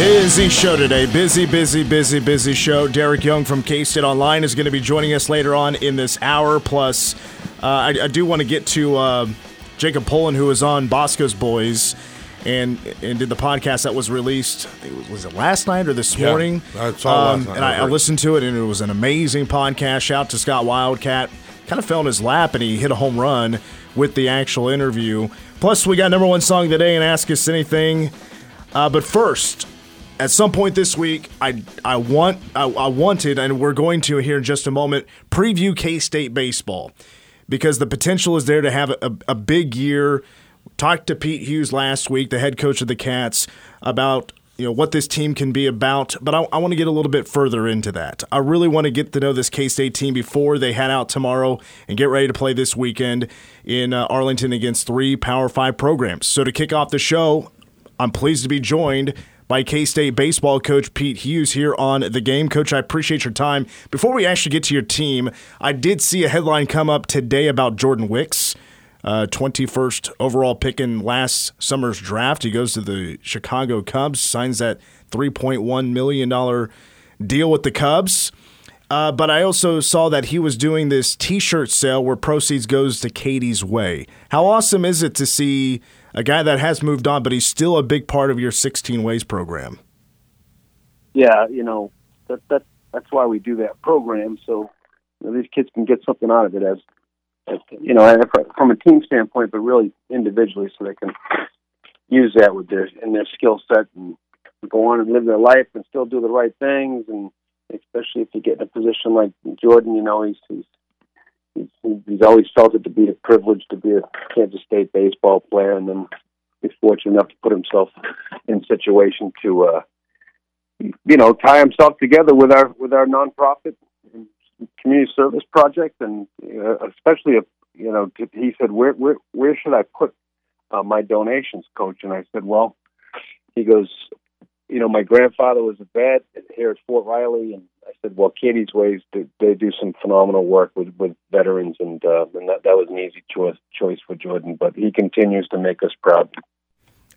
Busy show today. Busy, busy, busy, busy show. Derek Young from K State Online is going to be joining us later on in this hour. Plus, uh, I, I, do want to get to uh, Jacob Pullen, who was on Bosco's Boys and and did the podcast that was released. was it last night or this yeah, morning? I saw um, last night. And I, I, listened to it, and it was an amazing podcast. Shout to Scott Wildcat. Kind of fell in his lap, and he hit a home run with the actual interview. Plus, we got number one song today and Ask Us Anything. Uh, but first, at some point this week, I I want I, I wanted, and we're going to here in just a moment preview K State baseball because the potential is there to have a, a big year. Talked to Pete Hughes last week, the head coach of the Cats, about you know what this team can be about. But I, I want to get a little bit further into that. I really want to get to know this K State team before they head out tomorrow and get ready to play this weekend in uh, Arlington against three Power Five programs. So to kick off the show, I'm pleased to be joined by K State baseball coach Pete Hughes here on the game. Coach, I appreciate your time. Before we actually get to your team, I did see a headline come up today about Jordan Wicks. Uh, 21st overall pick in last summer's draft. He goes to the Chicago Cubs, signs that $3.1 million deal with the Cubs. Uh, but I also saw that he was doing this T-shirt sale where proceeds goes to Katie's Way. How awesome is it to see a guy that has moved on, but he's still a big part of your 16 Ways program. Yeah, you know that that that's why we do that program, so you know, these kids can get something out of it as, as you know, from a team standpoint, but really individually, so they can use that with their in their skill set and go on and live their life and still do the right things, and especially if you get in a position like Jordan, you know, he's he's he's, he's always felt it to be a privilege to be a Kansas State baseball player, and then he's fortunate enough to put himself in situation to, uh, you know, tie himself together with our with our nonprofit community service project, and uh, especially if you know, he said, "Where where where should I put uh, my donations, Coach?" And I said, "Well," he goes, "You know, my grandfather was a vet here at Fort Riley, and I said, well, Katie's Ways they do some phenomenal work with with veterans, and uh, and that that was an easy choice choice for Jordan. But he continues to make us proud.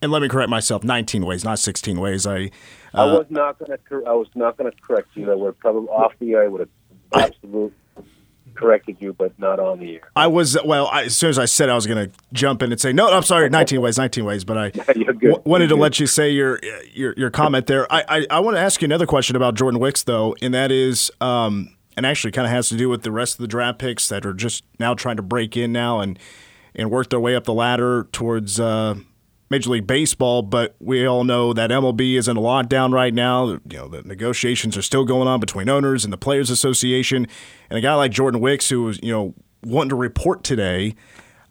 And let me correct myself: 19 ways, not 16 ways. I uh, I was not going to I was not going to correct you. That we're probably off the air. I would have absolutely corrected you, but not on the air. I was well. I, as soon as I said I was going to jump in and say no, I'm sorry, 19 ways, 19 ways. But I w- wanted to let you say your your your comment there. I I, I want to ask you another question about Jordan Wicks though, and that is. Um, and actually, kind of has to do with the rest of the draft picks that are just now trying to break in now and and work their way up the ladder towards uh, Major League Baseball, but we all know that MLB is in a lockdown right now. You know, the negotiations are still going on between owners and the Players Association. And a guy like Jordan Wicks, who was, you know, wanting to report today,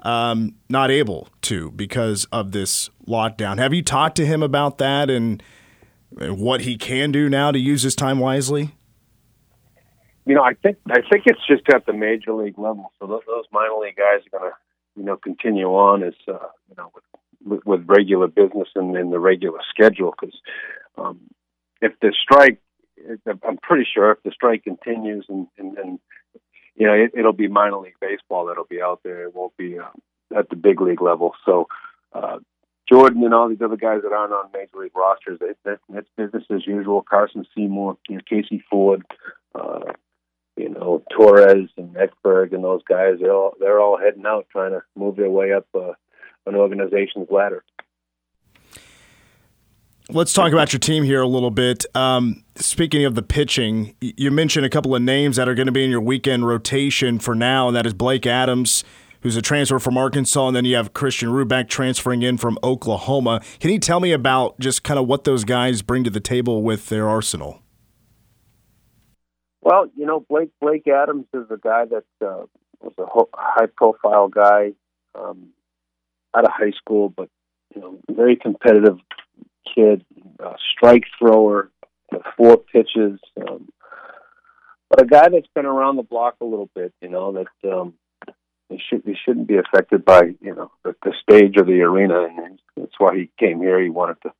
um, not able to because of this lockdown. Have you talked to him about that and, and what he can do now to use his time wisely? You know, I think I think it's just at the major league level. So those, those minor league guys are going to, you know, continue on as uh, you know with with, with regular business and the regular schedule. Because um, if the strike, I'm pretty sure if the strike continues and, and, and you know, it, it'll be minor league baseball that'll be out there. It won't be uh, at the big league level. So, uh, Jordan and all these other guys that aren't on major league rosters, it, business as usual. Carson Seymour, you know, Casey Ford, uh, you know, Torres and Ekberg and those guys, they're all, they're all heading out trying to move their way up, uh, an organization's ladder. Let's talk about your team here a little bit. Um, speaking of the pitching, you mentioned a couple of names that are going to be in your weekend rotation for now, and that is Blake Adams, who's a transfer from Arkansas, and then you have Christian Ruebeck transferring in from Oklahoma. Can you tell me about just kind of what those guys bring to the table with their arsenal? Well, you know, Blake Blake Adams is a guy that uh, was a high profile guy. Um, out of high school, but you know very competitive kid, uh, strike thrower, four pitches. Um, but a guy that's been around the block a little bit, you know, that um, he should he shouldn't be affected by you know the, the stage of the arena, and that's why he came here. He wanted to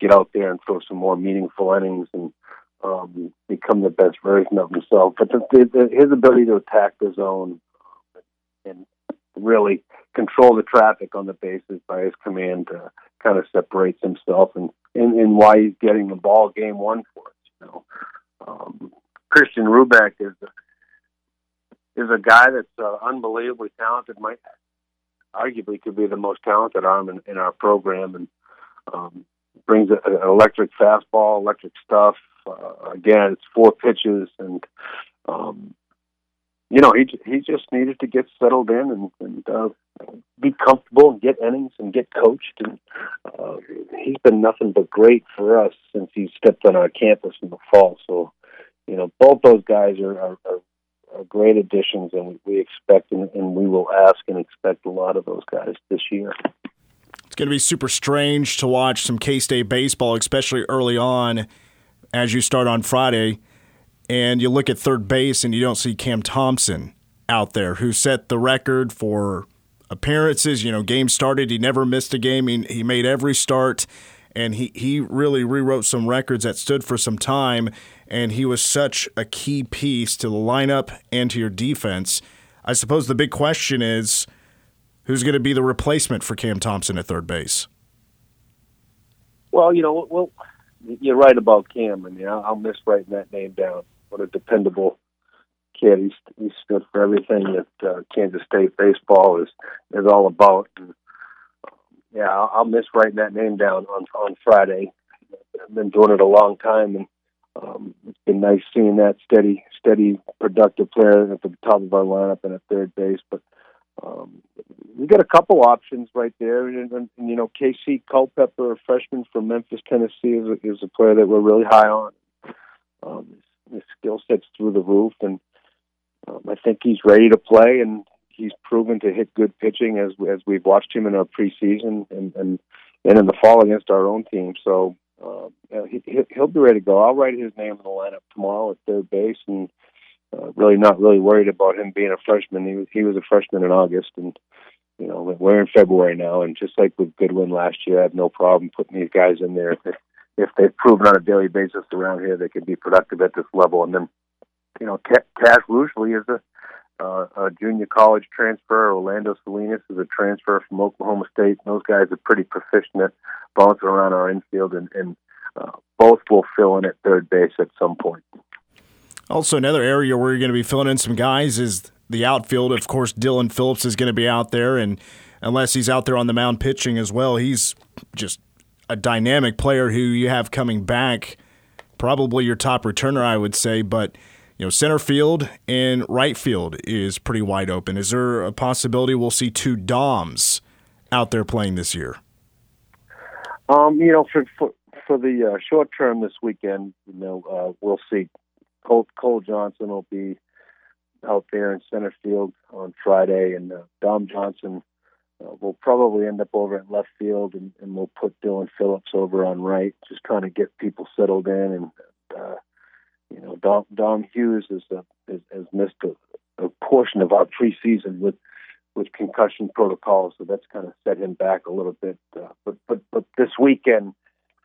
get out there and throw some more meaningful innings and um, become the best version of himself. But the, the, his ability to attack the zone and really control the traffic on the bases by his command kind of separates himself and, and and why he's getting the ball game one for us. You know, um, Christian Ruebeck is a, is a guy that's uh, unbelievably talented. Might arguably could be the most talented arm in, in our program, and um, brings an electric fastball, electric stuff. Uh, again, it's four pitches, and um, you know, he he just needed to get settled in and, and uh, be comfortable and get innings and get coached. And uh, he's been nothing but great for us since he stepped on our campus in the fall. So, you know, both those guys are are, are, are great additions, and we, expect and, and we will ask and expect a lot of those guys this year. It's going to be super strange to watch some K State baseball, especially early on as you start on Friday and you look at third base and you don't see Cam Thompson out there who set the record for appearances. You know, game started, he never missed a game. He, he made every start, and he, he really rewrote some records that stood for some time. And he was such a key piece to the lineup and to your defense. I suppose the big question is who's going to be the replacement for Cam Thompson at third base? Well, you know, well, you're right about Cam. I mean, I'll miss writing that name down what a dependable kid. He's he stood for everything that uh, Kansas State baseball is is all about. And, um, yeah, I'll, I'll miss writing that name down on on Friday. I've been doing it a long time, and um, it's been nice seeing that steady, steady, productive player at the top of our lineup and at third base. But um, we got a couple options right there, and, and, and you know, Casey Culpepper, a freshman from Memphis, Tennessee, is a, is a player that we're really high on. Um, his skill set's through the roof, and um, I think he's ready to play, and he's proven to hit good pitching as as we've watched him in our preseason and and, and in the fall against our own team. So uh, he, he'll be ready to go. I'll write his name in the lineup tomorrow at third base, and uh, really not really worried about him being a freshman. He was he was a freshman in August, and you know we're in February now, and just like with Goodwin last year, I have no problem putting these guys in there they've proven on a daily basis around here they can be productive at this level. And then, you know, Cash Rusley is a, uh, a junior college transfer. Orlando Salinas is a transfer from Oklahoma State. Those guys are pretty proficient at bouncing around our infield, and, and uh, both will fill in at third base at some point. Also, another area where you're going to be filling in some guys is the outfield. Of course, Dylan Phillips is going to be out there, and unless he's out there on the mound pitching as well, he's just a dynamic player who you have coming back, probably your top returner, I would say. But you know, center field and right field is pretty wide open. Is there a possibility we'll see two Doms out there playing this year? Um, you know, for for, for the uh, short term this weekend, you know, uh, we'll see. Cole, Cole Johnson will be out there in center field on Friday, and uh, Dom Johnson uh, we'll probably end up over at left field, and, and we'll put Dylan Phillips over on right, just trying to get people settled in. And uh, you know, Dom, Dom Hughes is, uh, is, has missed a, a portion of our preseason with with concussion protocols, so that's kind of set him back a little bit. Uh, but but but this weekend,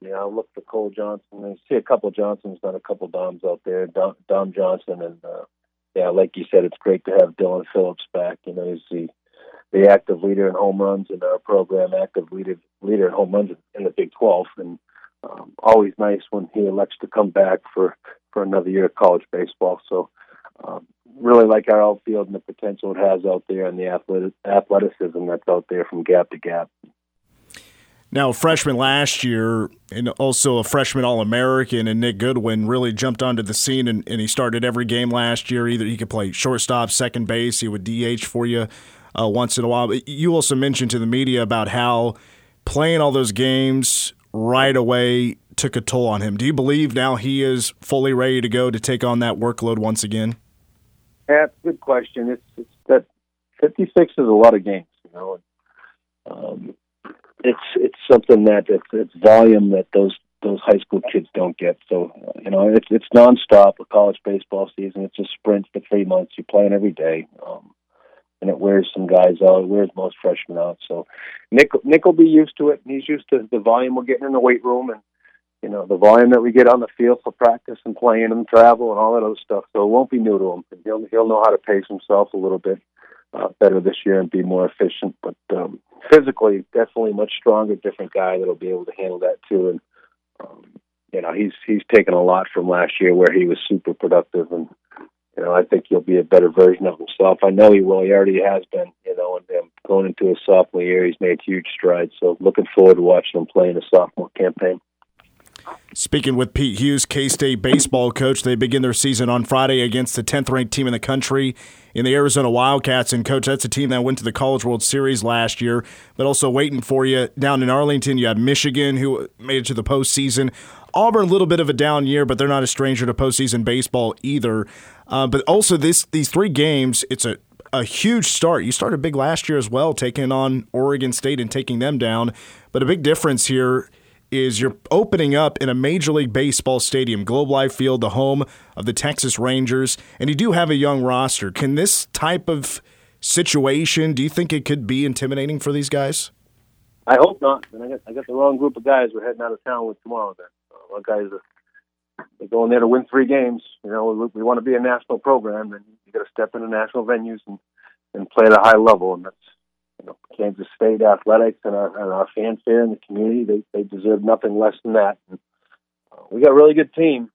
you know, I look for Cole Johnson. I see a couple Johnsons, not a couple Doms out there. Dom, Dom Johnson, and uh, yeah, like you said, it's great to have Dylan Phillips back. You know, he's the the active leader in home runs in our program, active leader leader in home runs in the Big 12, and um, always nice when he elects to come back for for another year of college baseball. So, um, really like our outfield and the potential it has out there, and the athletic, athleticism that's out there from gap to gap. Now, a freshman last year, and also a freshman All American, and Nick Goodwin really jumped onto the scene, and, and, he started every game last year. Either he could play shortstop, second base, he would DH for you uh, once in a while. But you also mentioned to the media about how playing all those games right away took a toll on him. Do you believe now he is fully ready to go to take on that workload once again? Yeah, good question. It's, it's that 56 is a lot of games, you know. Um, it's it's something that it's, it's volume that those those high school kids don't get. So you know, it's it's nonstop. A college baseball season, it's a sprint for three months. You're playing every day, um, and it wears some guys out. It wears most freshmen out. So Nick Nick will be used to it. And he's used to the volume we're getting in the weight room and you know the volume that we get on the field for practice and playing and travel and all that other stuff. So it won't be new to him. And he'll he'll know how to pace himself a little bit uh, better this year and be more efficient. But um, physically, definitely much stronger, different guy that'll be able to handle that too. And um, you know he's he's taken a lot from last year where he was super productive and. You know, I think he'll be a better version of himself. I know he will. He already has been. You know, and um, going into his sophomore year, he's made huge strides. So, looking forward to watching him play in the sophomore campaign. Speaking with Pete Hughes, K State baseball coach, they begin their season on Friday against the 10th ranked team in the country in the Arizona Wildcats. And, coach, that's a team that went to the College World Series last year, but also waiting for you down in Arlington. You have Michigan, who made it to the postseason. Auburn, a little bit of a down year, but they're not a stranger to postseason baseball either. Uh, but also, this these three games, it's a a huge start. You started big last year as well, taking on Oregon State and taking them down. But a big difference here is you're opening up in a Major League Baseball stadium, Globe Life Field, the home of the Texas Rangers, and you do have a young roster. Can this type of situation, do you think it could be intimidating for these guys? I hope not. I got I got the wrong group of guys we're heading out of town with tomorrow. Then uh, guys are they're going there to win three games. You know, we, want to be a national program, and you got to step into national venues and and play at a high level, and that's you know, Kansas State athletics and our, and our fanfare in the community. They they deserve nothing less than that. And, uh, we got a really good team.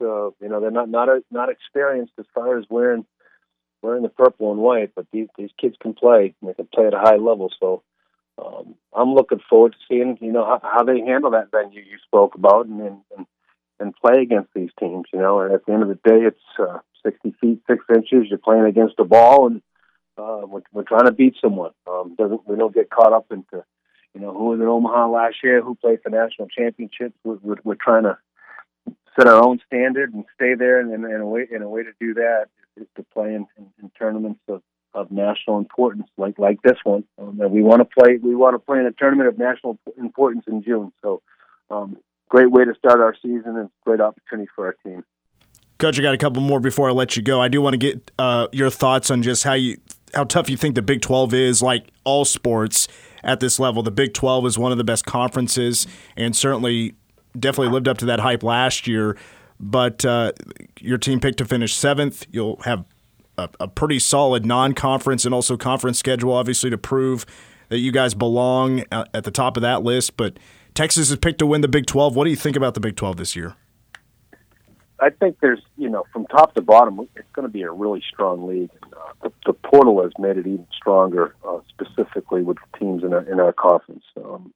Uh, you know, they're not not a, not experienced as far as wearing wearing the purple and white, but these these kids can play. And they can play at a high level. So um, I'm looking forward to seeing you know how, how they handle that venue you spoke about and, and and play against these teams. You know, and at the end of the day, it's uh, 60 feet six inches. You're playing against a ball and uh, we're, we're trying to beat someone. Um, doesn't we don't get caught up into you know who was in Omaha last year, who played for national championships. We're, we're, we're trying to set our own standard and stay there. And, and, and a way and a way to do that is to play in, in, in tournaments of, of national importance, like like this one. Um, and we want to play. We want to play in a tournament of national importance in June. So, um, great way to start our season and great opportunity for our team. Coach, I got a couple more before I let you go. I do want to get uh, your thoughts on just how you how tough you think the Big 12 is, like all sports at this level. The Big 12 is one of the best conferences and certainly definitely lived up to that hype last year. But uh, your team picked to finish seventh. You'll have a, a pretty solid non conference and also conference schedule, obviously, to prove that you guys belong at the top of that list. But Texas is picked to win the Big 12. What do you think about the Big 12 this year? I think there's, you know, from top to bottom, it's going to be a really strong league. Uh, the, the portal has made it even stronger, uh, specifically with the teams in our, in our conference. Um,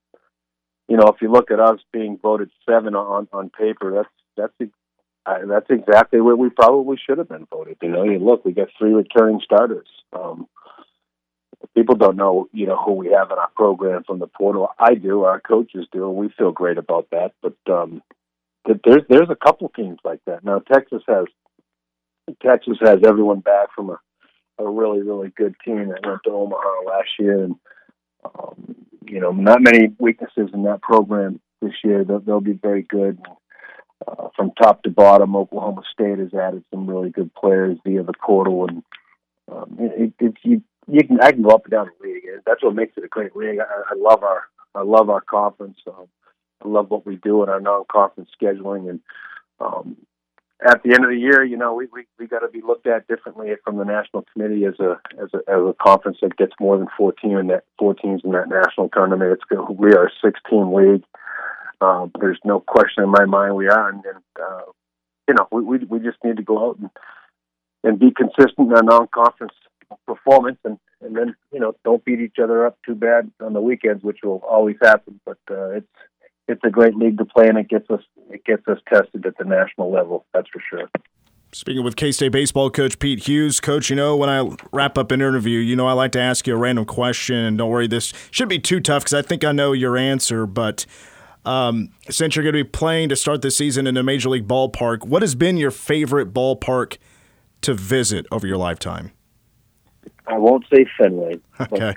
you know, if you look at us being voted seven on on paper, that's that's that's exactly where we probably should have been voted. You know, you look, we got three returning starters. Um, people don't know, you know, who we have in our program from the portal. I do, our coaches do, and we feel great about that. But um, there's there's a couple teams like that. Now Texas has Texas has everyone back from a, a really really good team that went to Omaha last year, and um, you know not many weaknesses in that program this year. They'll, they'll be very good. Uh, from top to bottom, Oklahoma State has added some really good players via the portal, and um, it, it, you you can I can go up and down the league. That's what makes it a great league. I, I love our I love our conference. Um, I love what we do in our non-conference scheduling, and um, at the end of the year, you know, we we, we got to be looked at differently from the national committee as a as a as a conference that gets more than fourteen in that four teams in that national tournament. It's. We are a six-team league. Um, there's no question in my mind we are, and, and uh, you know, we, we we just need to go out and and be consistent in our non-conference performance, and and then you know, don't beat each other up too bad on the weekends, which will always happen. But uh, it's it's a great league to play, and it gets us it gets us tested at the national level. That's for sure. Speaking with K State baseball coach Pete Hughes, coach, you know when I wrap up an interview, you know I like to ask you a random question, and don't worry, this should be too tough because I think I know your answer. But um, since you're going to be playing to start the season in a major league ballpark, what has been your favorite ballpark to visit over your lifetime? I won't say Fenway. Okay.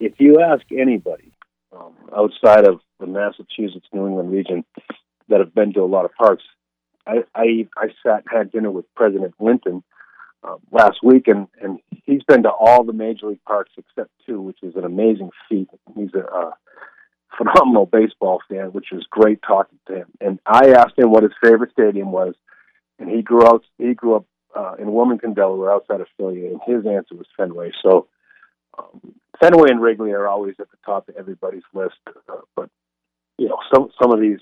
If you ask anybody, um, outside of the Massachusetts New England region that have been to a lot of parks. I I, I sat and had dinner with President Linton uh, last week, and and he's been to all the major league parks except two, which is an amazing feat. He's a uh, phenomenal baseball fan, which was great talking to him. And I asked him what his favorite stadium was, and he grew out he grew up uh, in Wilmington, Delaware, outside of Philly, and his answer was Fenway. So um, Fenway and Wrigley are always at the top of everybody's list, uh, but you know some some of these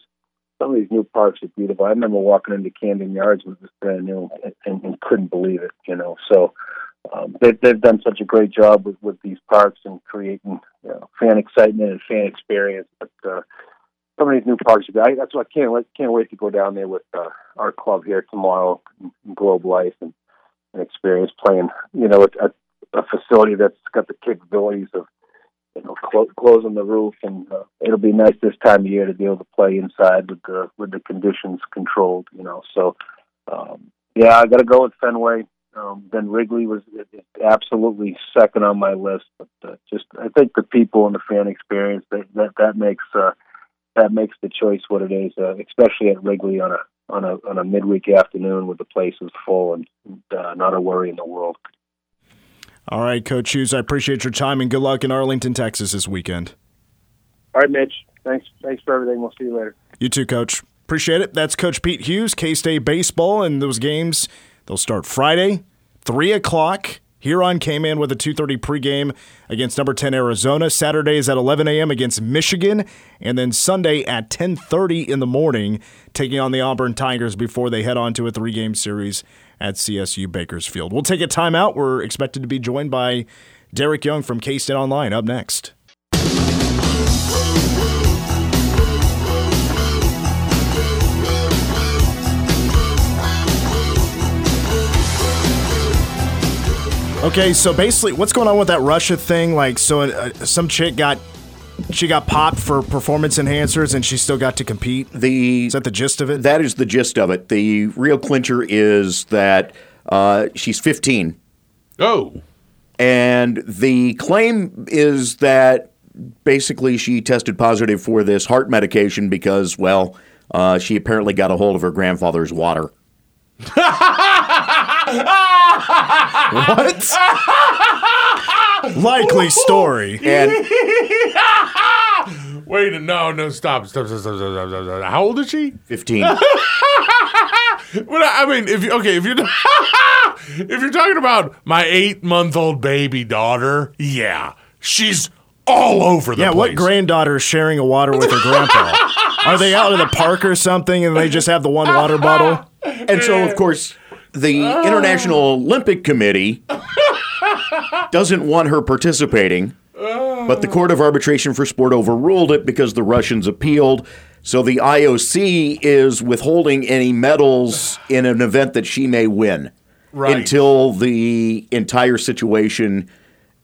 some of these new parks are beautiful. I remember walking into Camden Yards when it was brand new and, and, and couldn't believe it. You know, so um, they've they've done such a great job with, with these parks and creating you know, fan excitement and fan experience. But uh, some of these new parks, I, that's why I can't can't wait to go down there with uh, our club here tomorrow, Globe Life, and, and experience playing. You know, a, a facility that's got the capabilities of you know, clo- closing the roof, and uh, it'll be nice this time of year to be able to play inside with the with the conditions controlled. You know, so um, yeah, I got to go with Fenway. Um, then Wrigley was absolutely second on my list, but uh, just I think the people and the fan experience that that, that makes uh, that makes the choice what it is, uh, especially at Wrigley on a on a on a midweek afternoon with the place is full and uh, not a worry in the world. All right, Coach Hughes, I appreciate your time and good luck in Arlington, Texas this weekend. All right, Mitch. Thanks. Thanks for everything. We'll see you later. You too, Coach. Appreciate it. That's Coach Pete Hughes, K State baseball, and those games they'll start Friday, three o'clock here on K-Man with a 2.30 pregame against number 10 Arizona. Saturday is at 11 a.m. against Michigan. And then Sunday at 10.30 in the morning, taking on the Auburn Tigers before they head on to a three-game series at CSU Bakersfield. We'll take a timeout. We're expected to be joined by Derek Young from K-State Online up next. Okay, so basically, what's going on with that Russia thing? Like, so uh, some chick got she got popped for performance enhancers, and she still got to compete. The is that the gist of it? That is the gist of it. The real clincher is that uh, she's 15. Oh, and the claim is that basically she tested positive for this heart medication because, well, uh, she apparently got a hold of her grandfather's water. what? Likely story. And wait, no, no, stop, stop, stop, stop, stop, stop, stop. How old is she? 15. Well, I mean, if you okay, if you're if you're talking about my eight month old baby daughter, yeah, she's all over the place. Yeah, place. what granddaughter is sharing a water with her grandpa? Are they out in the park or something and they just have the one water bottle? And so, of course, the International oh. Olympic Committee doesn't want her participating, but the Court of oh. Arbitration for Sport overruled it because the Russians appealed. So the IOC is withholding any medals in an event that she may win Right. until the entire situation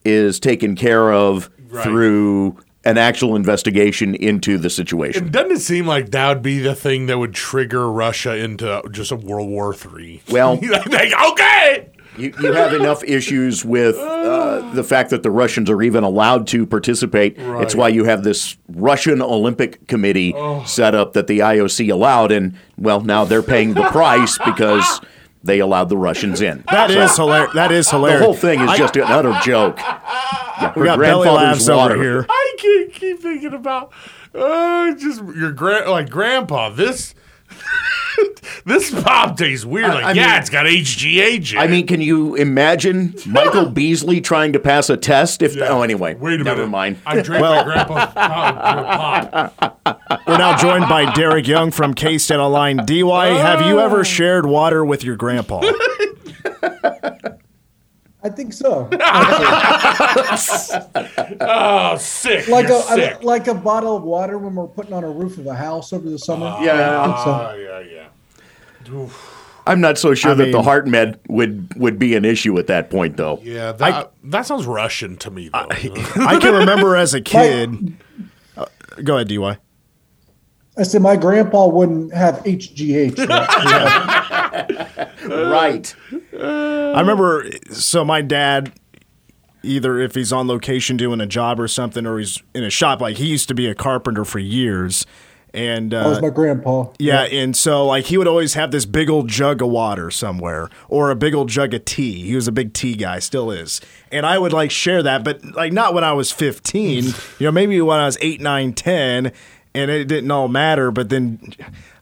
is taken care of Right. through an actual investigation into the situation. Doesn't it seem like that would be the thing that would trigger Russia into just a World War Three? Well- like, okay, You, you have enough issues with uh, the fact that the Russians are even allowed to participate. It's why you have this Russian Olympic Committee set up that the IOC allowed, and well, now they're paying the price because they allowed the Russians in. That is hilarious. That is hilarious. the whole thing is just an utter joke. Yeah, her we got belly grandfather's laughs over water. here. I can't keep thinking about uh, just your grand like grandpa. This this pop tastes weird. Like, I yeah, mean- it's got HGH. In I mean, can you imagine Michael Beasley trying to pass a test? If oh, anyway, wait a never minute. mind. I drank my grandpa's pop. pop. We're now joined by Derek Young from K State Online. DY, have you ever shared water with your grandpa? I think so. Oh, sick. like You're a sick. I- like a bottle of water when we're putting on a roof of a house over the summer. Yeah. I think so. Oh, yeah, yeah. I'm not so sure I that the heart med would would be an issue at that point, though. Yeah, that that sounds Russian to me though. I can remember as a kid. Uh, go ahead, DY. I said my grandpa wouldn't have HGH. right? Right. I remember. So my dad, either if he's on location doing a job or something, or he's in a shop. Like he used to be a carpenter for years, and That was uh, my grandpa. yeah, and so like he would always have this big old jug of water somewhere, or a big old jug of tea. He was a big tea guy, still is, and I would like share that, but like not when I was fifteen. you know, maybe when I was eight, nine, ten. And it didn't all matter, but then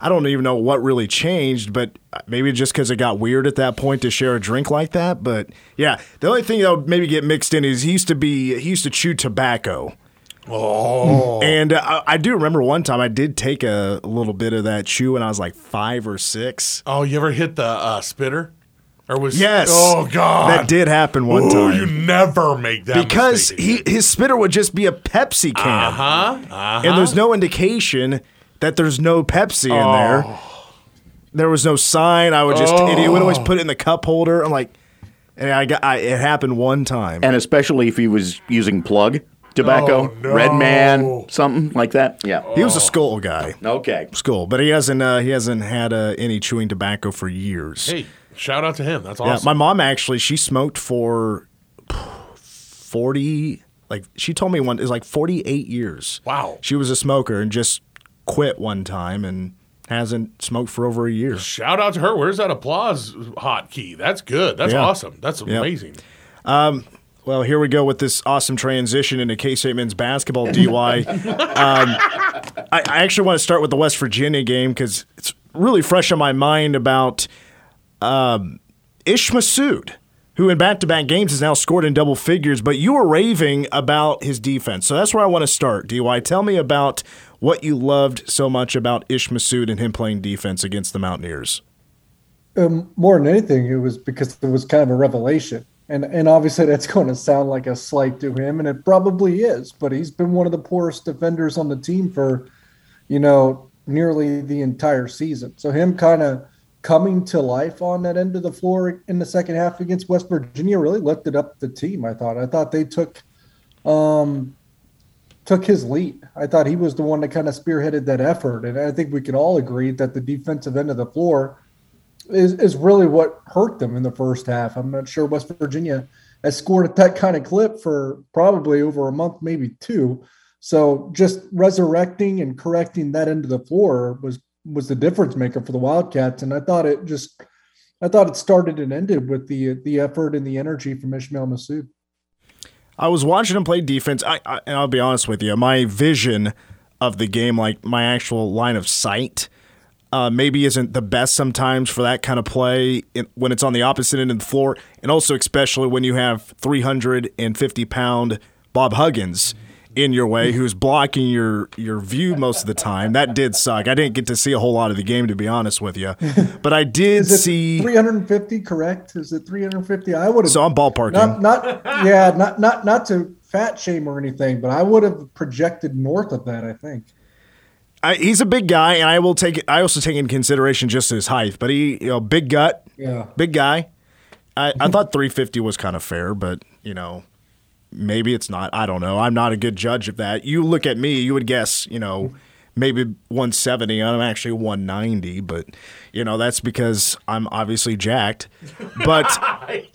I don't even know what really changed. But maybe just because it got weird at that point to share a drink like that. But yeah, the only thing that would maybe get mixed in is he used to be he used to chew tobacco. Oh, And uh, I, I do remember one time I did take a little bit of that chew when I was like five or six. oh, you ever hit the uh, spitter? Or was Yes. Oh God, That did happen one Ooh, time. You never make that because mistake he his spitter would just be a Pepsi can. Uh huh. Uh-huh. And there's no indication that there's no Pepsi in Oh. there. There was no sign. I would just and he would always put it in the cup holder. I'm like and I got I, it happened one time. And especially if he was using plug tobacco, Oh, no. Red Man, something like that. Yeah. he was a skull guy. Okay. Skull, but he hasn't uh, he hasn't had uh, any chewing tobacco for years. Hey, shout out to him. That's Yeah, awesome. my mom actually she smoked for forty. Like she told me one is like forty eight years. Wow. She was a smoker and just quit one time and hasn't smoked for over a year. Shout out to her. Where's that applause hotkey? That's good. That's Yeah. awesome. That's amazing. Well, here we go with this awesome transition into K State men's basketball DY. um, I, I actually want to start with the West Virginia game because it's really fresh in my mind about um, Ish Massoud, who in back to back games has now scored in double figures, but you were raving about his defense. So that's where I want to start. DY, tell me about what you loved so much about Ish Massoud and him playing defense against the Mountaineers. Um, more than anything, it was because it was kind of a revelation. And, and obviously, that's going to sound like a slight to him, and it probably is. But he's been one of the poorest defenders on the team for, you know, nearly the entire season. So him kind of coming to life on that end of the floor in the second half against West Virginia really lifted up the team. I thought. I thought they took, um, took his lead. I thought he was the one that kind of spearheaded that effort, and I think we can all agree that the defensive end of the floor is, is really what hurt them in the first half. I'm not sure West Virginia has scored at that kind of clip for probably over a month, maybe two. So just resurrecting and correcting that end of the floor was was the difference maker for the Wildcats. And I thought it just I thought it started and ended with the the effort and the energy from Ismael Massoud. I was watching him play defense. I, I, and I'll be honest with you, my vision of the game, like my actual line of sight, uh, maybe isn't the best sometimes for that kind of play in, when it's on the opposite end of the floor, and also especially when you have 350 pound Bob Huggins in your way, who's blocking your your view most of the time. That did suck. I didn't get to see a whole lot of the game, to be honest with you, but I did Is it see. 350 correct? Is it 350? I would have So I'm ballparking. not not yeah, not not not to fat shame or anything, but I would have projected north of that, I think. I, he's a big guy, and I will take. I also take into consideration just his height, but he, you know, big gut, Yeah. big guy. I, I thought 350 was kind of fair, but you know, maybe it's not. I don't know. I'm not a good judge of that. You look at me, you would guess, you know, maybe 170. I'm actually 190, but you know, that's because I'm obviously jacked. But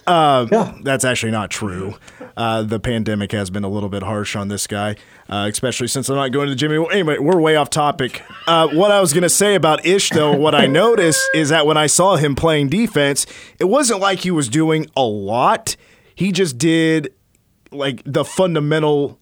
uh, Yeah. that's actually not true. Uh, the pandemic has been a little bit harsh on this guy, uh, especially since I'm not going to the gym anymore. Anyway, we're way off topic. Uh, what I was going to say about Ish, though, what I noticed is that when I saw him playing defense, it wasn't like he was doing a lot. He just did like the fundamental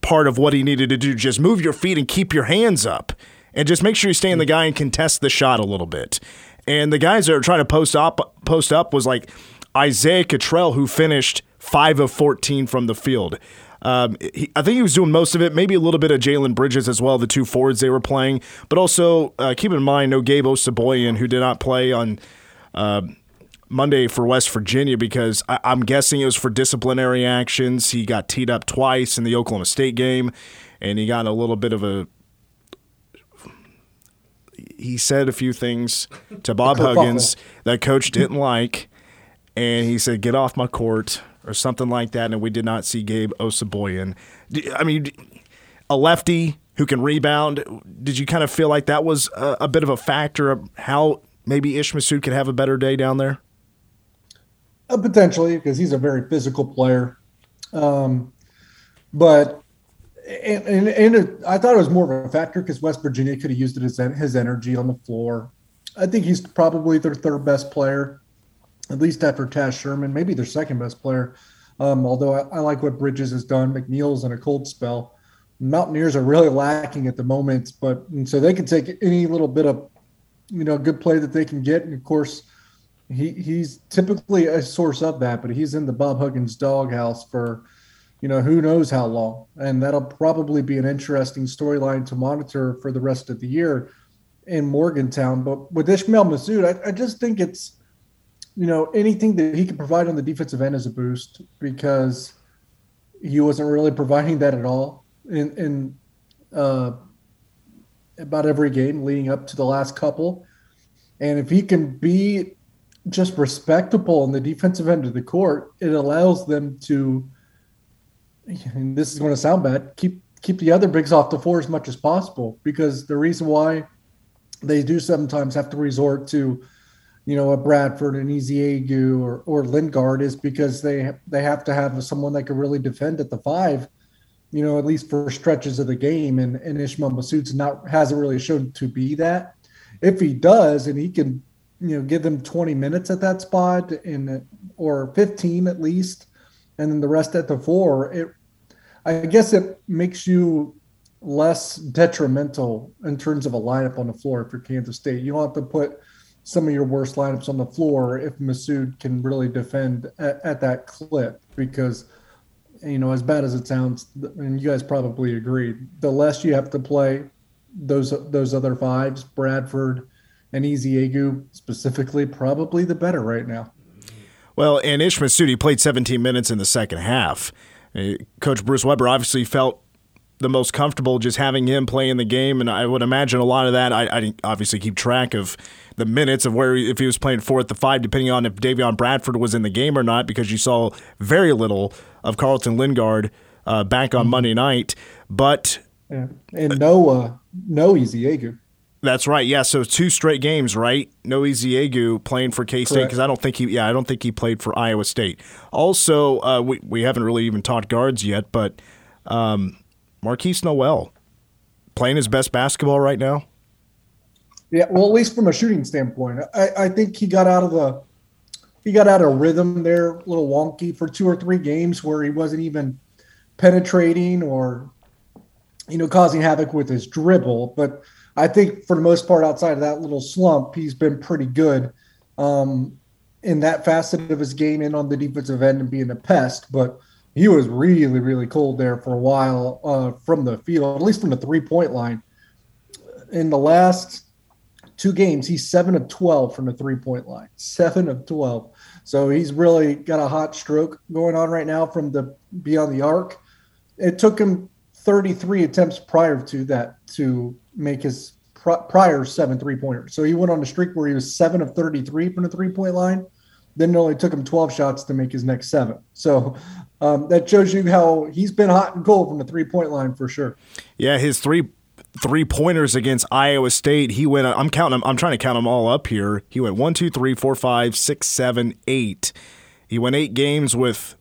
part of what he needed to do. Just move your feet and keep your hands up. And just make sure you stay in the guy and contest the shot a little bit. And the guys that are trying to post up post up was like Isaiah Cottrell, who finished five of fourteen from the field. Um, he, I think he was doing most of it, maybe a little bit of Jalen Bridges as well, the two forwards they were playing. But also uh, keep in mind, no Gabe Osabuohien, who did not play on uh, Monday for West Virginia because I, I'm guessing it was for disciplinary actions. He got teed up twice in the Oklahoma State game, and he got a little bit of a. He said a few things to Bob. Huggins that coach didn't like, and he said, "Get off my court" or something like that. And we did not see Gabe Osabuohien. I mean, a lefty who can rebound. Did you kind of feel like that was a, a bit of a factor of how maybe Ish Massoud could have a better day down there? Uh, potentially, because he's a very physical player. Um, but and, and, and it, I thought it was more of a factor because West Virginia could have used it as his energy on the floor. I think he's probably their third best player, at least after Taz Sherman, maybe their second best player. Um, although I, I, like what Bridges has done, McNeil's in a cold spell. Mountaineers are really lacking at the moment, but so they can take any little bit of, you know, good play that they can get. And of course, he he's typically a source of that, but he's in the Bob Huggins doghouse for, you know, who knows how long, and that'll probably be an interesting storyline to monitor for the rest of the year in Morgantown. But with Ismael Massoud, I, I just think it's you know, anything that he can provide on the defensive end is a boost because he wasn't really providing that at all in in uh, about every game leading up to the last couple. And if he can be just respectable on the defensive end of the court, it allows them to. And this is going to sound bad. Keep keep the other bigs off the floor as much as possible because the reason why they do sometimes have to resort to you know, a Bradford, an Ezeagu, or or Linguard is because they they have to have someone that can really defend at the five, you know, at least for stretches of the game. And and Ismael Massoud's not hasn't really shown to be that. If he does, and he can, you know, give them 20 minutes at that spot and or 15 at least, and then the rest at the four, it I guess it makes you less detrimental in terms of a lineup on the floor if you're Kansas State. You don't have to put some of your worst lineups on the floor if Massoud can really defend at, at, that clip because you know as bad as it sounds and you guys probably agree the less you have to play those those other fives Bradford and Ezeagu specifically probably the better right now well and Ish Massoud played 17 minutes in the second half uh, coach Bruce Weber obviously felt the most comfortable just having him play in the game. And I would imagine a lot of that, I, I obviously keep track of the minutes of where if he was playing four at the five, depending on if Davion Bradford was in the game or not, because you saw very little of Carlton Linguard uh, back on mm-hmm. Monday night. But yeah. and no, uh, no Ezeagu. That's right. Yeah. So two straight games, right? No Ezeagu playing for K State because I don't think he. Yeah, I don't think he played for Iowa State. Also, uh, we we haven't really even talked guards yet, but um, Markquis Nowell playing his best basketball right now. Yeah, well, at least from a shooting standpoint, I, I think he got out of the he got out of rhythm there, a little wonky for two or three games where he wasn't even penetrating or you know causing havoc with his dribble. But I think for the most part, outside of that little slump, he's been pretty good um, in that facet of his game and on the defensive end and being a pest. But he was really, really cold there for a while uh, from the field, at least from the three point line. In the last two games, he's seven of 12 from the three point line, seven of 12. So he's really got a hot stroke going on right now from the beyond the arc. It took him 33 attempts prior to that to make his prior seven three pointers. So he went on a streak where he was seven of 33 from the three point line. Then it only took him 12 shots to make his next seven. So um, that shows you how he's been hot and cold from the three point line for sure. Yeah, his three three pointers against Iowa State. He went. I'm counting them. I'm trying to count them all up here. He went one, two, three, four, five, six, seven, eight. He went eight games with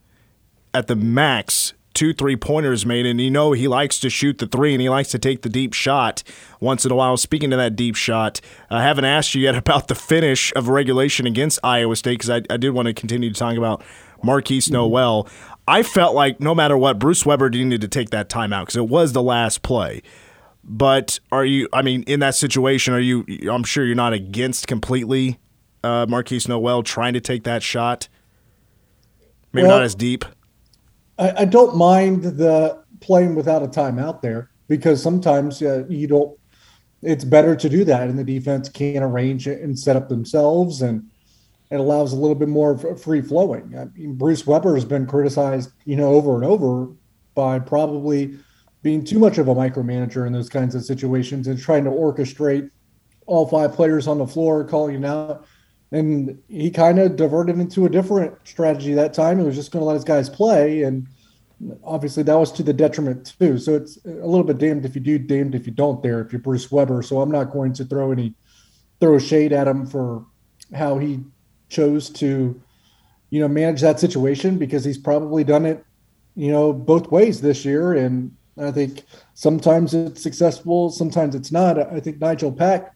at the max two three pointers made, and you know he likes to shoot the three and he likes to take the deep shot once in a while. Speaking to that deep shot, I haven't asked you yet about the finish of regulation against Iowa State because I, I, did want to continue to talk about Markquis Nowell. I felt like no matter what, Bruce Weber needed to take that timeout because it was the last play. But are you? I mean, in that situation, are you? I'm sure you're not against completely uh, Markquis Nowell trying to take that shot. Maybe well, not as deep. I, I, don't mind the playing without a timeout there because sometimes uh, you don't. It's better to do that, and the defense can arrange it and set up themselves, and it allows a little bit more free flowing. I mean, Bruce Weber has been criticized, you know, over and over by probably being too much of a micromanager in those kinds of situations and trying to orchestrate all five players on the floor, calling out. And he kind of diverted into a different strategy that time. He was just going to let his guys play. And obviously that was to the detriment too. So it's a little bit damned if you do, damned if you don't there if you're Bruce Weber. So I'm not going to throw any throw shade at him for how he chose to, you know, manage that situation because he's probably done it, you know, both ways this year. And I think sometimes it's successful, sometimes it's not. I think Nigel Pack,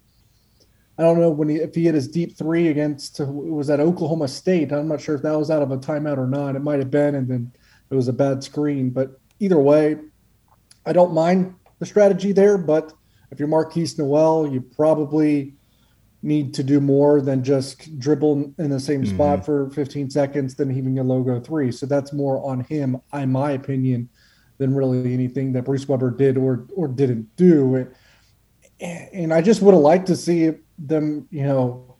I don't know when he, if he hit his deep three against, it was at Oklahoma State. I'm not sure if that was out of a timeout or not. It might have been, and then it was a bad screen. But either way, I don't mind the strategy there. But if you're Markquis Nowell, you probably need to do more than just dribble in the same mm-hmm. spot for 15 seconds than heaving a logo three. So that's more on him, in my opinion, than really anything that Bruce Weber did or or didn't do. And I just would have liked to see them, you know.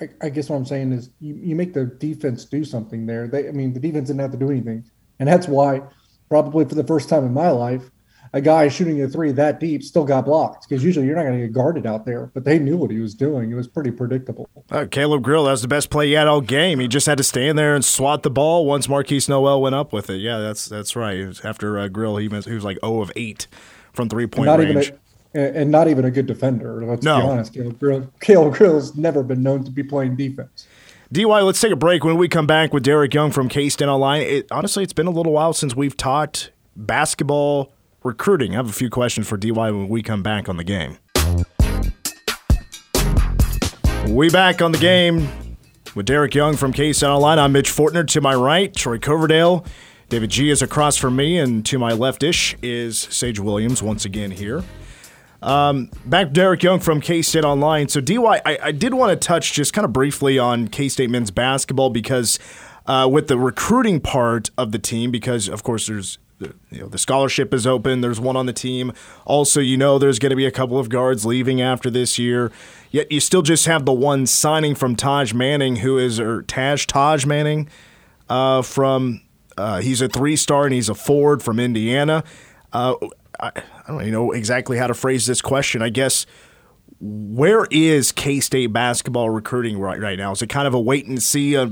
I, I guess what I'm saying is you, you make the defense do something there. They, I mean, the defense didn't have to do anything, and that's why probably for the first time in my life, a guy shooting a three that deep still got blocked because usually you're not going to get guarded out there. But they knew what he was doing. It was pretty predictable. Uh, Caleb Grill, that was the best play he had all game. He just had to stand there and swat the ball once Markquis Nowell went up with it. Yeah, that's that's right. After uh, Grill, he was, he was like 0 of 8 from three point range. A, and not even a good defender. Let's no. be honest. Caleb Grill, Caleb Grill's never been known to be playing defense. DY, let's take a break. When we come back with Derek Young from K State Online, it, honestly, it's been a little while since we've talked basketball recruiting. I have a few questions for DY when we come back on the game. We back on the game with Derek Young from K State Online. I'm Mitch Fortner. To my right, Troy Coverdale. David G is across from me, and to my leftish is Sage Williams once again here. Um, back Derek Young from K State Online. So, DY, I, I did want to touch just kind of briefly on K State men's basketball because uh, with the recruiting part of the team, because of course there's the, you know, the scholarship is open. There's one on the team. Also, you know, there's going to be a couple of guards leaving after this year. Yet you still just have the one signing from Taj Manning, who is or Taj Taj Manning uh, from. Uh, he's a three star and he's a forward from Indiana. Uh, I, I don't know exactly how to phrase this question. I guess where is K State basketball recruiting right right now? Is it kind of a wait and see uh,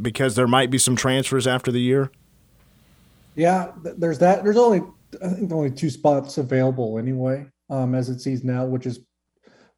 because there might be some transfers after the year? Yeah, there's that. There's only I think only two spots available anyway, um, as it sees now, which is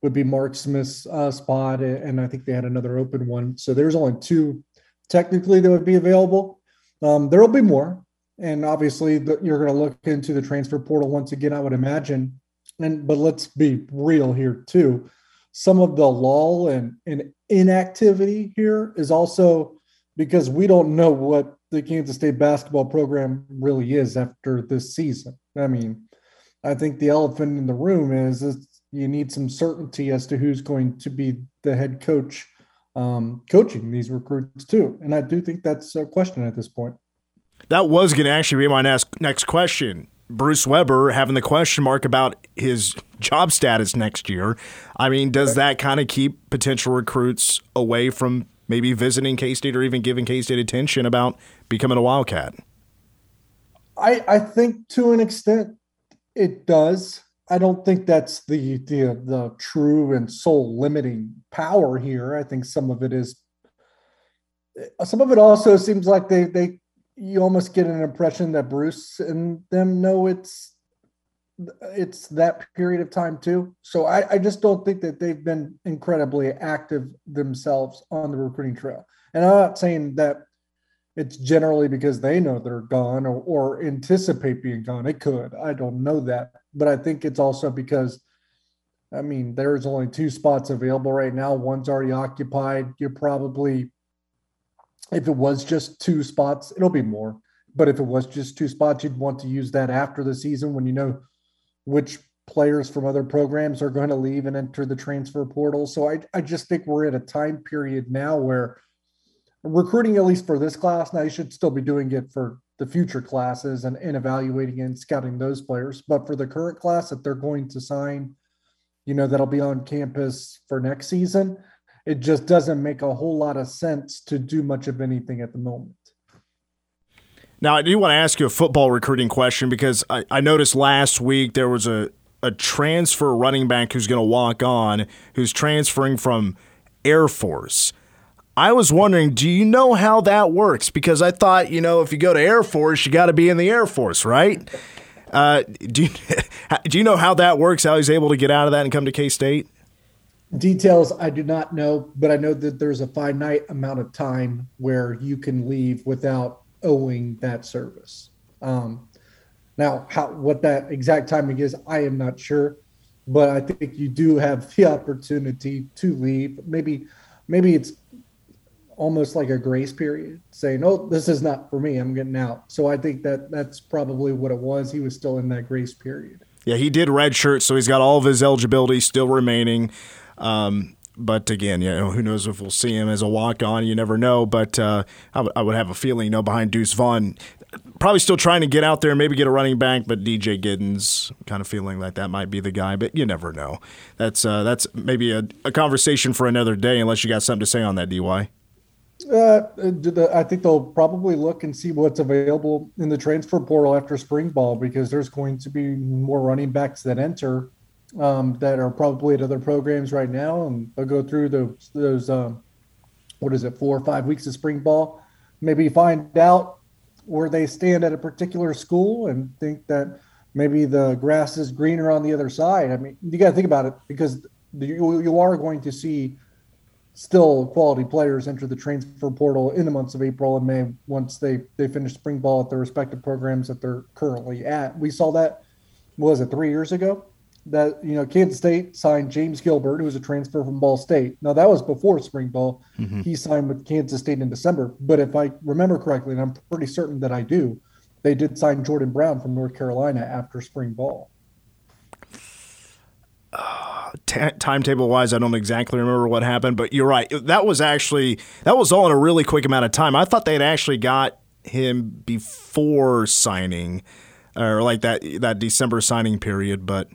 would be Mark Smith's uh, spot, and I think they had another open one. So there's only two technically that would be available. Um, there will be more, and obviously the, you're going to look into the transfer portal once again. I would imagine, and but let's be real here too. Some of the lull and, and inactivity here is also because we don't know what the Kansas State basketball program really is after this season. I mean, I think the elephant in the room is, is you need some certainty as to who's going to be the head coach um, coaching these recruits too. And I do think that's a question at this point. That was going to actually be my next next question. Bruce Weber having the question mark about his job status next year. I mean, does that kind of keep potential recruits away from maybe visiting K State or even giving K State attention about becoming a Wildcat? I, I think to an extent it does. I don't think that's the, the the true and sole limiting power here. I think some of it is some of it also seems like they they you almost get an impression that Bruce and them know it's it's that period of time too. So I, I just don't think that they've been incredibly active themselves on the recruiting trail. And I'm not saying that it's generally because they know they're gone or, or anticipate being gone. It could. I don't know that. But I think it's also because, I mean, there's only two spots available right now. One's already occupied. You're probably, if it was just two spots, it'll be more. But if it was just two spots, you'd want to use that after the season when you know which players from other programs are going to leave and enter the transfer portal. So I, I just think we're at a time period now where recruiting, at least for this class, now you should still be doing it for the future classes and, and evaluating and scouting those players. But for the current class that they're going to sign, you know, that'll be on campus for next season, it just doesn't make a whole lot of sense to do much of anything at the moment. Now, I do want to ask you a football recruiting question because I, I noticed last week there was a, a transfer running back who's going to walk on, who's transferring from Air Force. I was wondering, do you know how that works? Because I thought, you know, if you go to Air Force, you got to be in the Air Force, right? Uh, do you, do you know how that works? How he's able to get out of that and come to K State? Details I do not know, but I know that there's a finite amount of time where you can leave without owing that service. Um, now, how what that exact timing is, I am not sure, but I think you do have the opportunity to leave. Maybe, maybe it's almost like a grace period, saying, "Oh, this is not for me. I'm getting out." So I think that that's probably what it was. He was still in that grace period. Yeah, he did redshirt, so he's got all of his eligibility still remaining. Um, but again, you know, who knows if we'll see him as a walk on? You never know. But uh, I, w- I would have a feeling, you know, behind Deuce Vaughn, probably still trying to get out there, and maybe get a running back. But DJ Giddens, kind of feeling like that might be the guy. But you never know. That's uh, that's maybe a, a conversation for another day, unless you got something to say on that, DY. Uh, I think they'll probably look and see what's available in the transfer portal after spring ball because there's going to be more running backs that enter um, that are probably at other programs right now, and they'll go through those those um, what is it four or five weeks of spring ball, maybe find out where they stand at a particular school and think that maybe the grass is greener on the other side. I mean, you got to think about it because you, you are going to see still quality players enter the transfer portal in the months of April and May once they they finish spring ball at their respective programs that they're currently at. We saw that was it three years ago that you know Kansas State signed James Gilbert, who was a transfer from Ball State. Now that was before spring ball. Mm-hmm. He signed with Kansas State in December. But if I remember correctly, and I'm pretty certain that I do, they did sign Jordan Brown from North Carolina after spring ball. T- timetable wise, I don't exactly remember what happened, but you're right. That was actually that was all in a really quick amount of time. I thought they had actually got him before signing, or like that that December signing period. But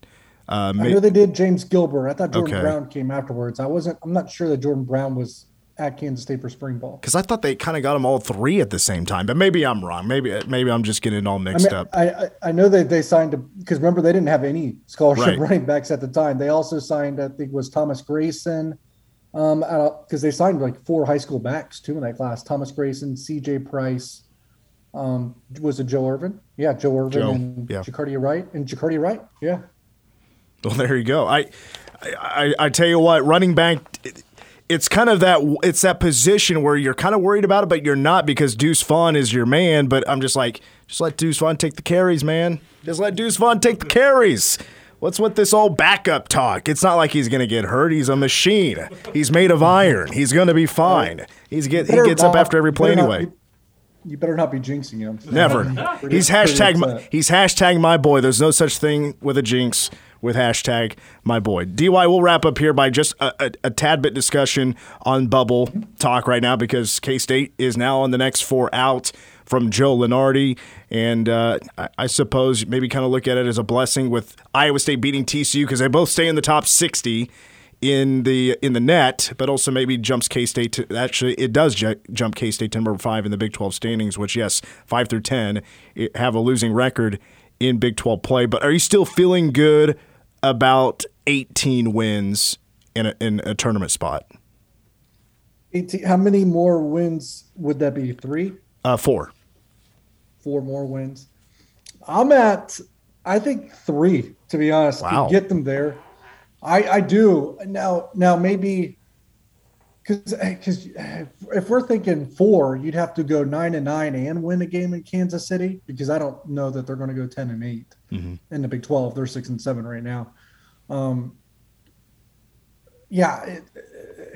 uh, I know they did James Gilbert. I thought Jordan okay. Brown came afterwards. I wasn't. I'm not sure that Jordan Brown was at Kansas State for spring ball. Because I thought they kind of got them all three at the same time, but maybe I'm wrong. Maybe maybe I'm just getting all mixed I mean, up. I, I know that they signed because remember they didn't have any scholarship right. running backs at the time. They also signed I think was Thomas Grayson, um, because they signed like four high school backs too in that class. Thomas Grayson, C.J. Price, um, was it Joe Ervin? Yeah, Joe Ervin Joe, and yeah. Jacardia Wright and Jacardia Wright. Yeah. Well, there you go. I, I, I tell you what, running back it's kind of that it's that position where you're kind of worried about it, but you're not because Deuce Vaughn is your man. But I'm just like, just let Deuce Vaughn take the carries, man. Just let Deuce Vaughn take the carries. What's with this old backup talk? It's not like he's going to get hurt. He's a machine. He's made of iron. He's going to be fine. He's get he gets up after every play anyway. you better not be jinxing him. Never. he's hashtag. He's hashtag my boy. There's no such thing with a jinx with hashtag my boy. DY, we'll wrap up here by just a, a, a tad bit discussion on bubble talk right now because K State is now on the next four out from Joe Lunardi. And uh, I, I, suppose maybe kind of look at it as a blessing with Iowa State beating TCU because they both stay in the top 60 in the in the net, but also maybe jumps K State to actually it does ju- jump K State to number five in the Big 12 standings, which yes, five through ten have a losing record in Big 12 play. But are you still feeling good about 18 wins in a, in a tournament spot? 18, how many more wins would that be? Three? Uh, four. Four more wins. I'm at, I think three, to be honest. Wow. Get them there. I, I do. Now, now maybe because because if we're thinking four, you'd have to go nine and nine and win a game in Kansas City because I don't know that they're going to go ten and 8 mm-hmm. in the Big Twelve. They're six and seven right now. Um, yeah, it,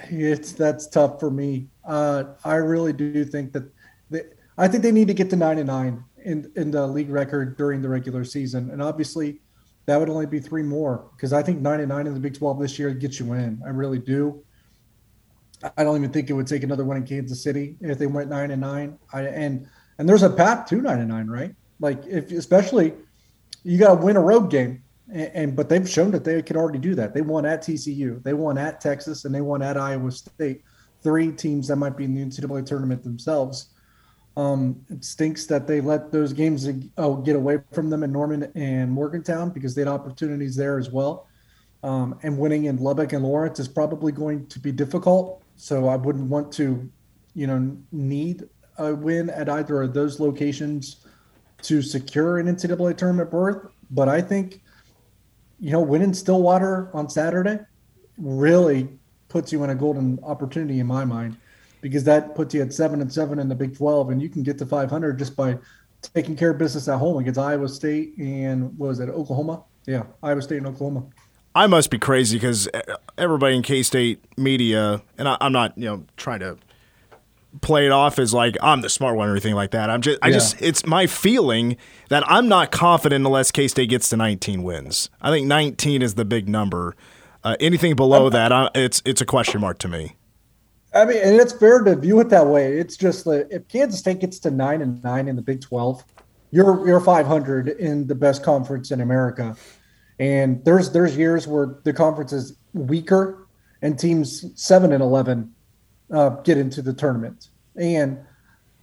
it's that's tough for me. Uh, I really do think that they, I think they need to get to nine and nine in in the league record during the regular season, and obviously that would only be three more because I think nine and nine in the Big Twelve this year gets you in. I really do. I don't even think it would take another one in Kansas City if they went nine and nine. I, and and there's a path to nine and nine, right? Like if especially you got to win a road game, and, and, but they've shown that they can already do that. They won at TCU, they won at Texas, and they won at Iowa State. Three teams that might be in the NCAA tournament themselves. Um, it stinks that they let those games oh, get away from them in Norman and Morgantown because they had opportunities there as well. Um, and winning in Lubbock and Lawrence is probably going to be difficult. So I wouldn't want to, you know, need a win at either of those locations to secure an NCAA tournament berth. But I think, you know, winning Stillwater on Saturday really puts you in a golden opportunity in my mind. because that puts you at seven and seven in the Big 12, and you can get to 500 just by taking care of business at home against Iowa State and what was it Oklahoma? Yeah, Iowa State and Oklahoma. I must be crazy because everybody in K State media, and I, am not, you know, trying to play it off as like I'm the smart one or anything like that. I'm just, I yeah. just, it's my feeling that I'm not confident unless K State gets to 19 wins. I think 19 is the big number. Uh, anything below I'm, that, I, it's it's a question mark to me. I mean, and it's fair to view it that way. It's just that if Kansas State gets to nine and nine in the Big 12, you're you're 500 in the best conference in America. And there's there's years where the conference is weaker and teams seven and eleven uh, get into the tournament. And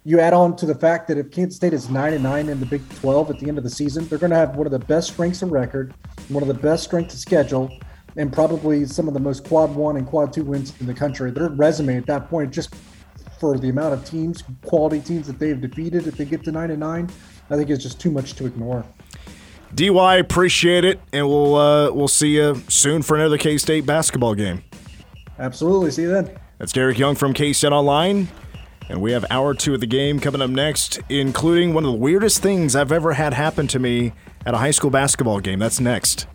you add on to the fact that if Kansas State is nine and nine in the Big 12 at the end of the season, they're going to have one of the best strengths of record, one of the best strengths of schedule, and probably some of the most quad one and quad two wins in the country. Their resume at that point, just for the amount of teams, quality teams that they've defeated, if they get to nine and nine, I think it's just too much to ignore. DY, appreciate it, and we'll uh, we'll see you soon for another K State basketball game. Absolutely, see you then. That's Derek Young from K State Online, and we have hour two of the game coming up next, including one of the weirdest things I've ever had happen to me at a high school basketball game. That's next.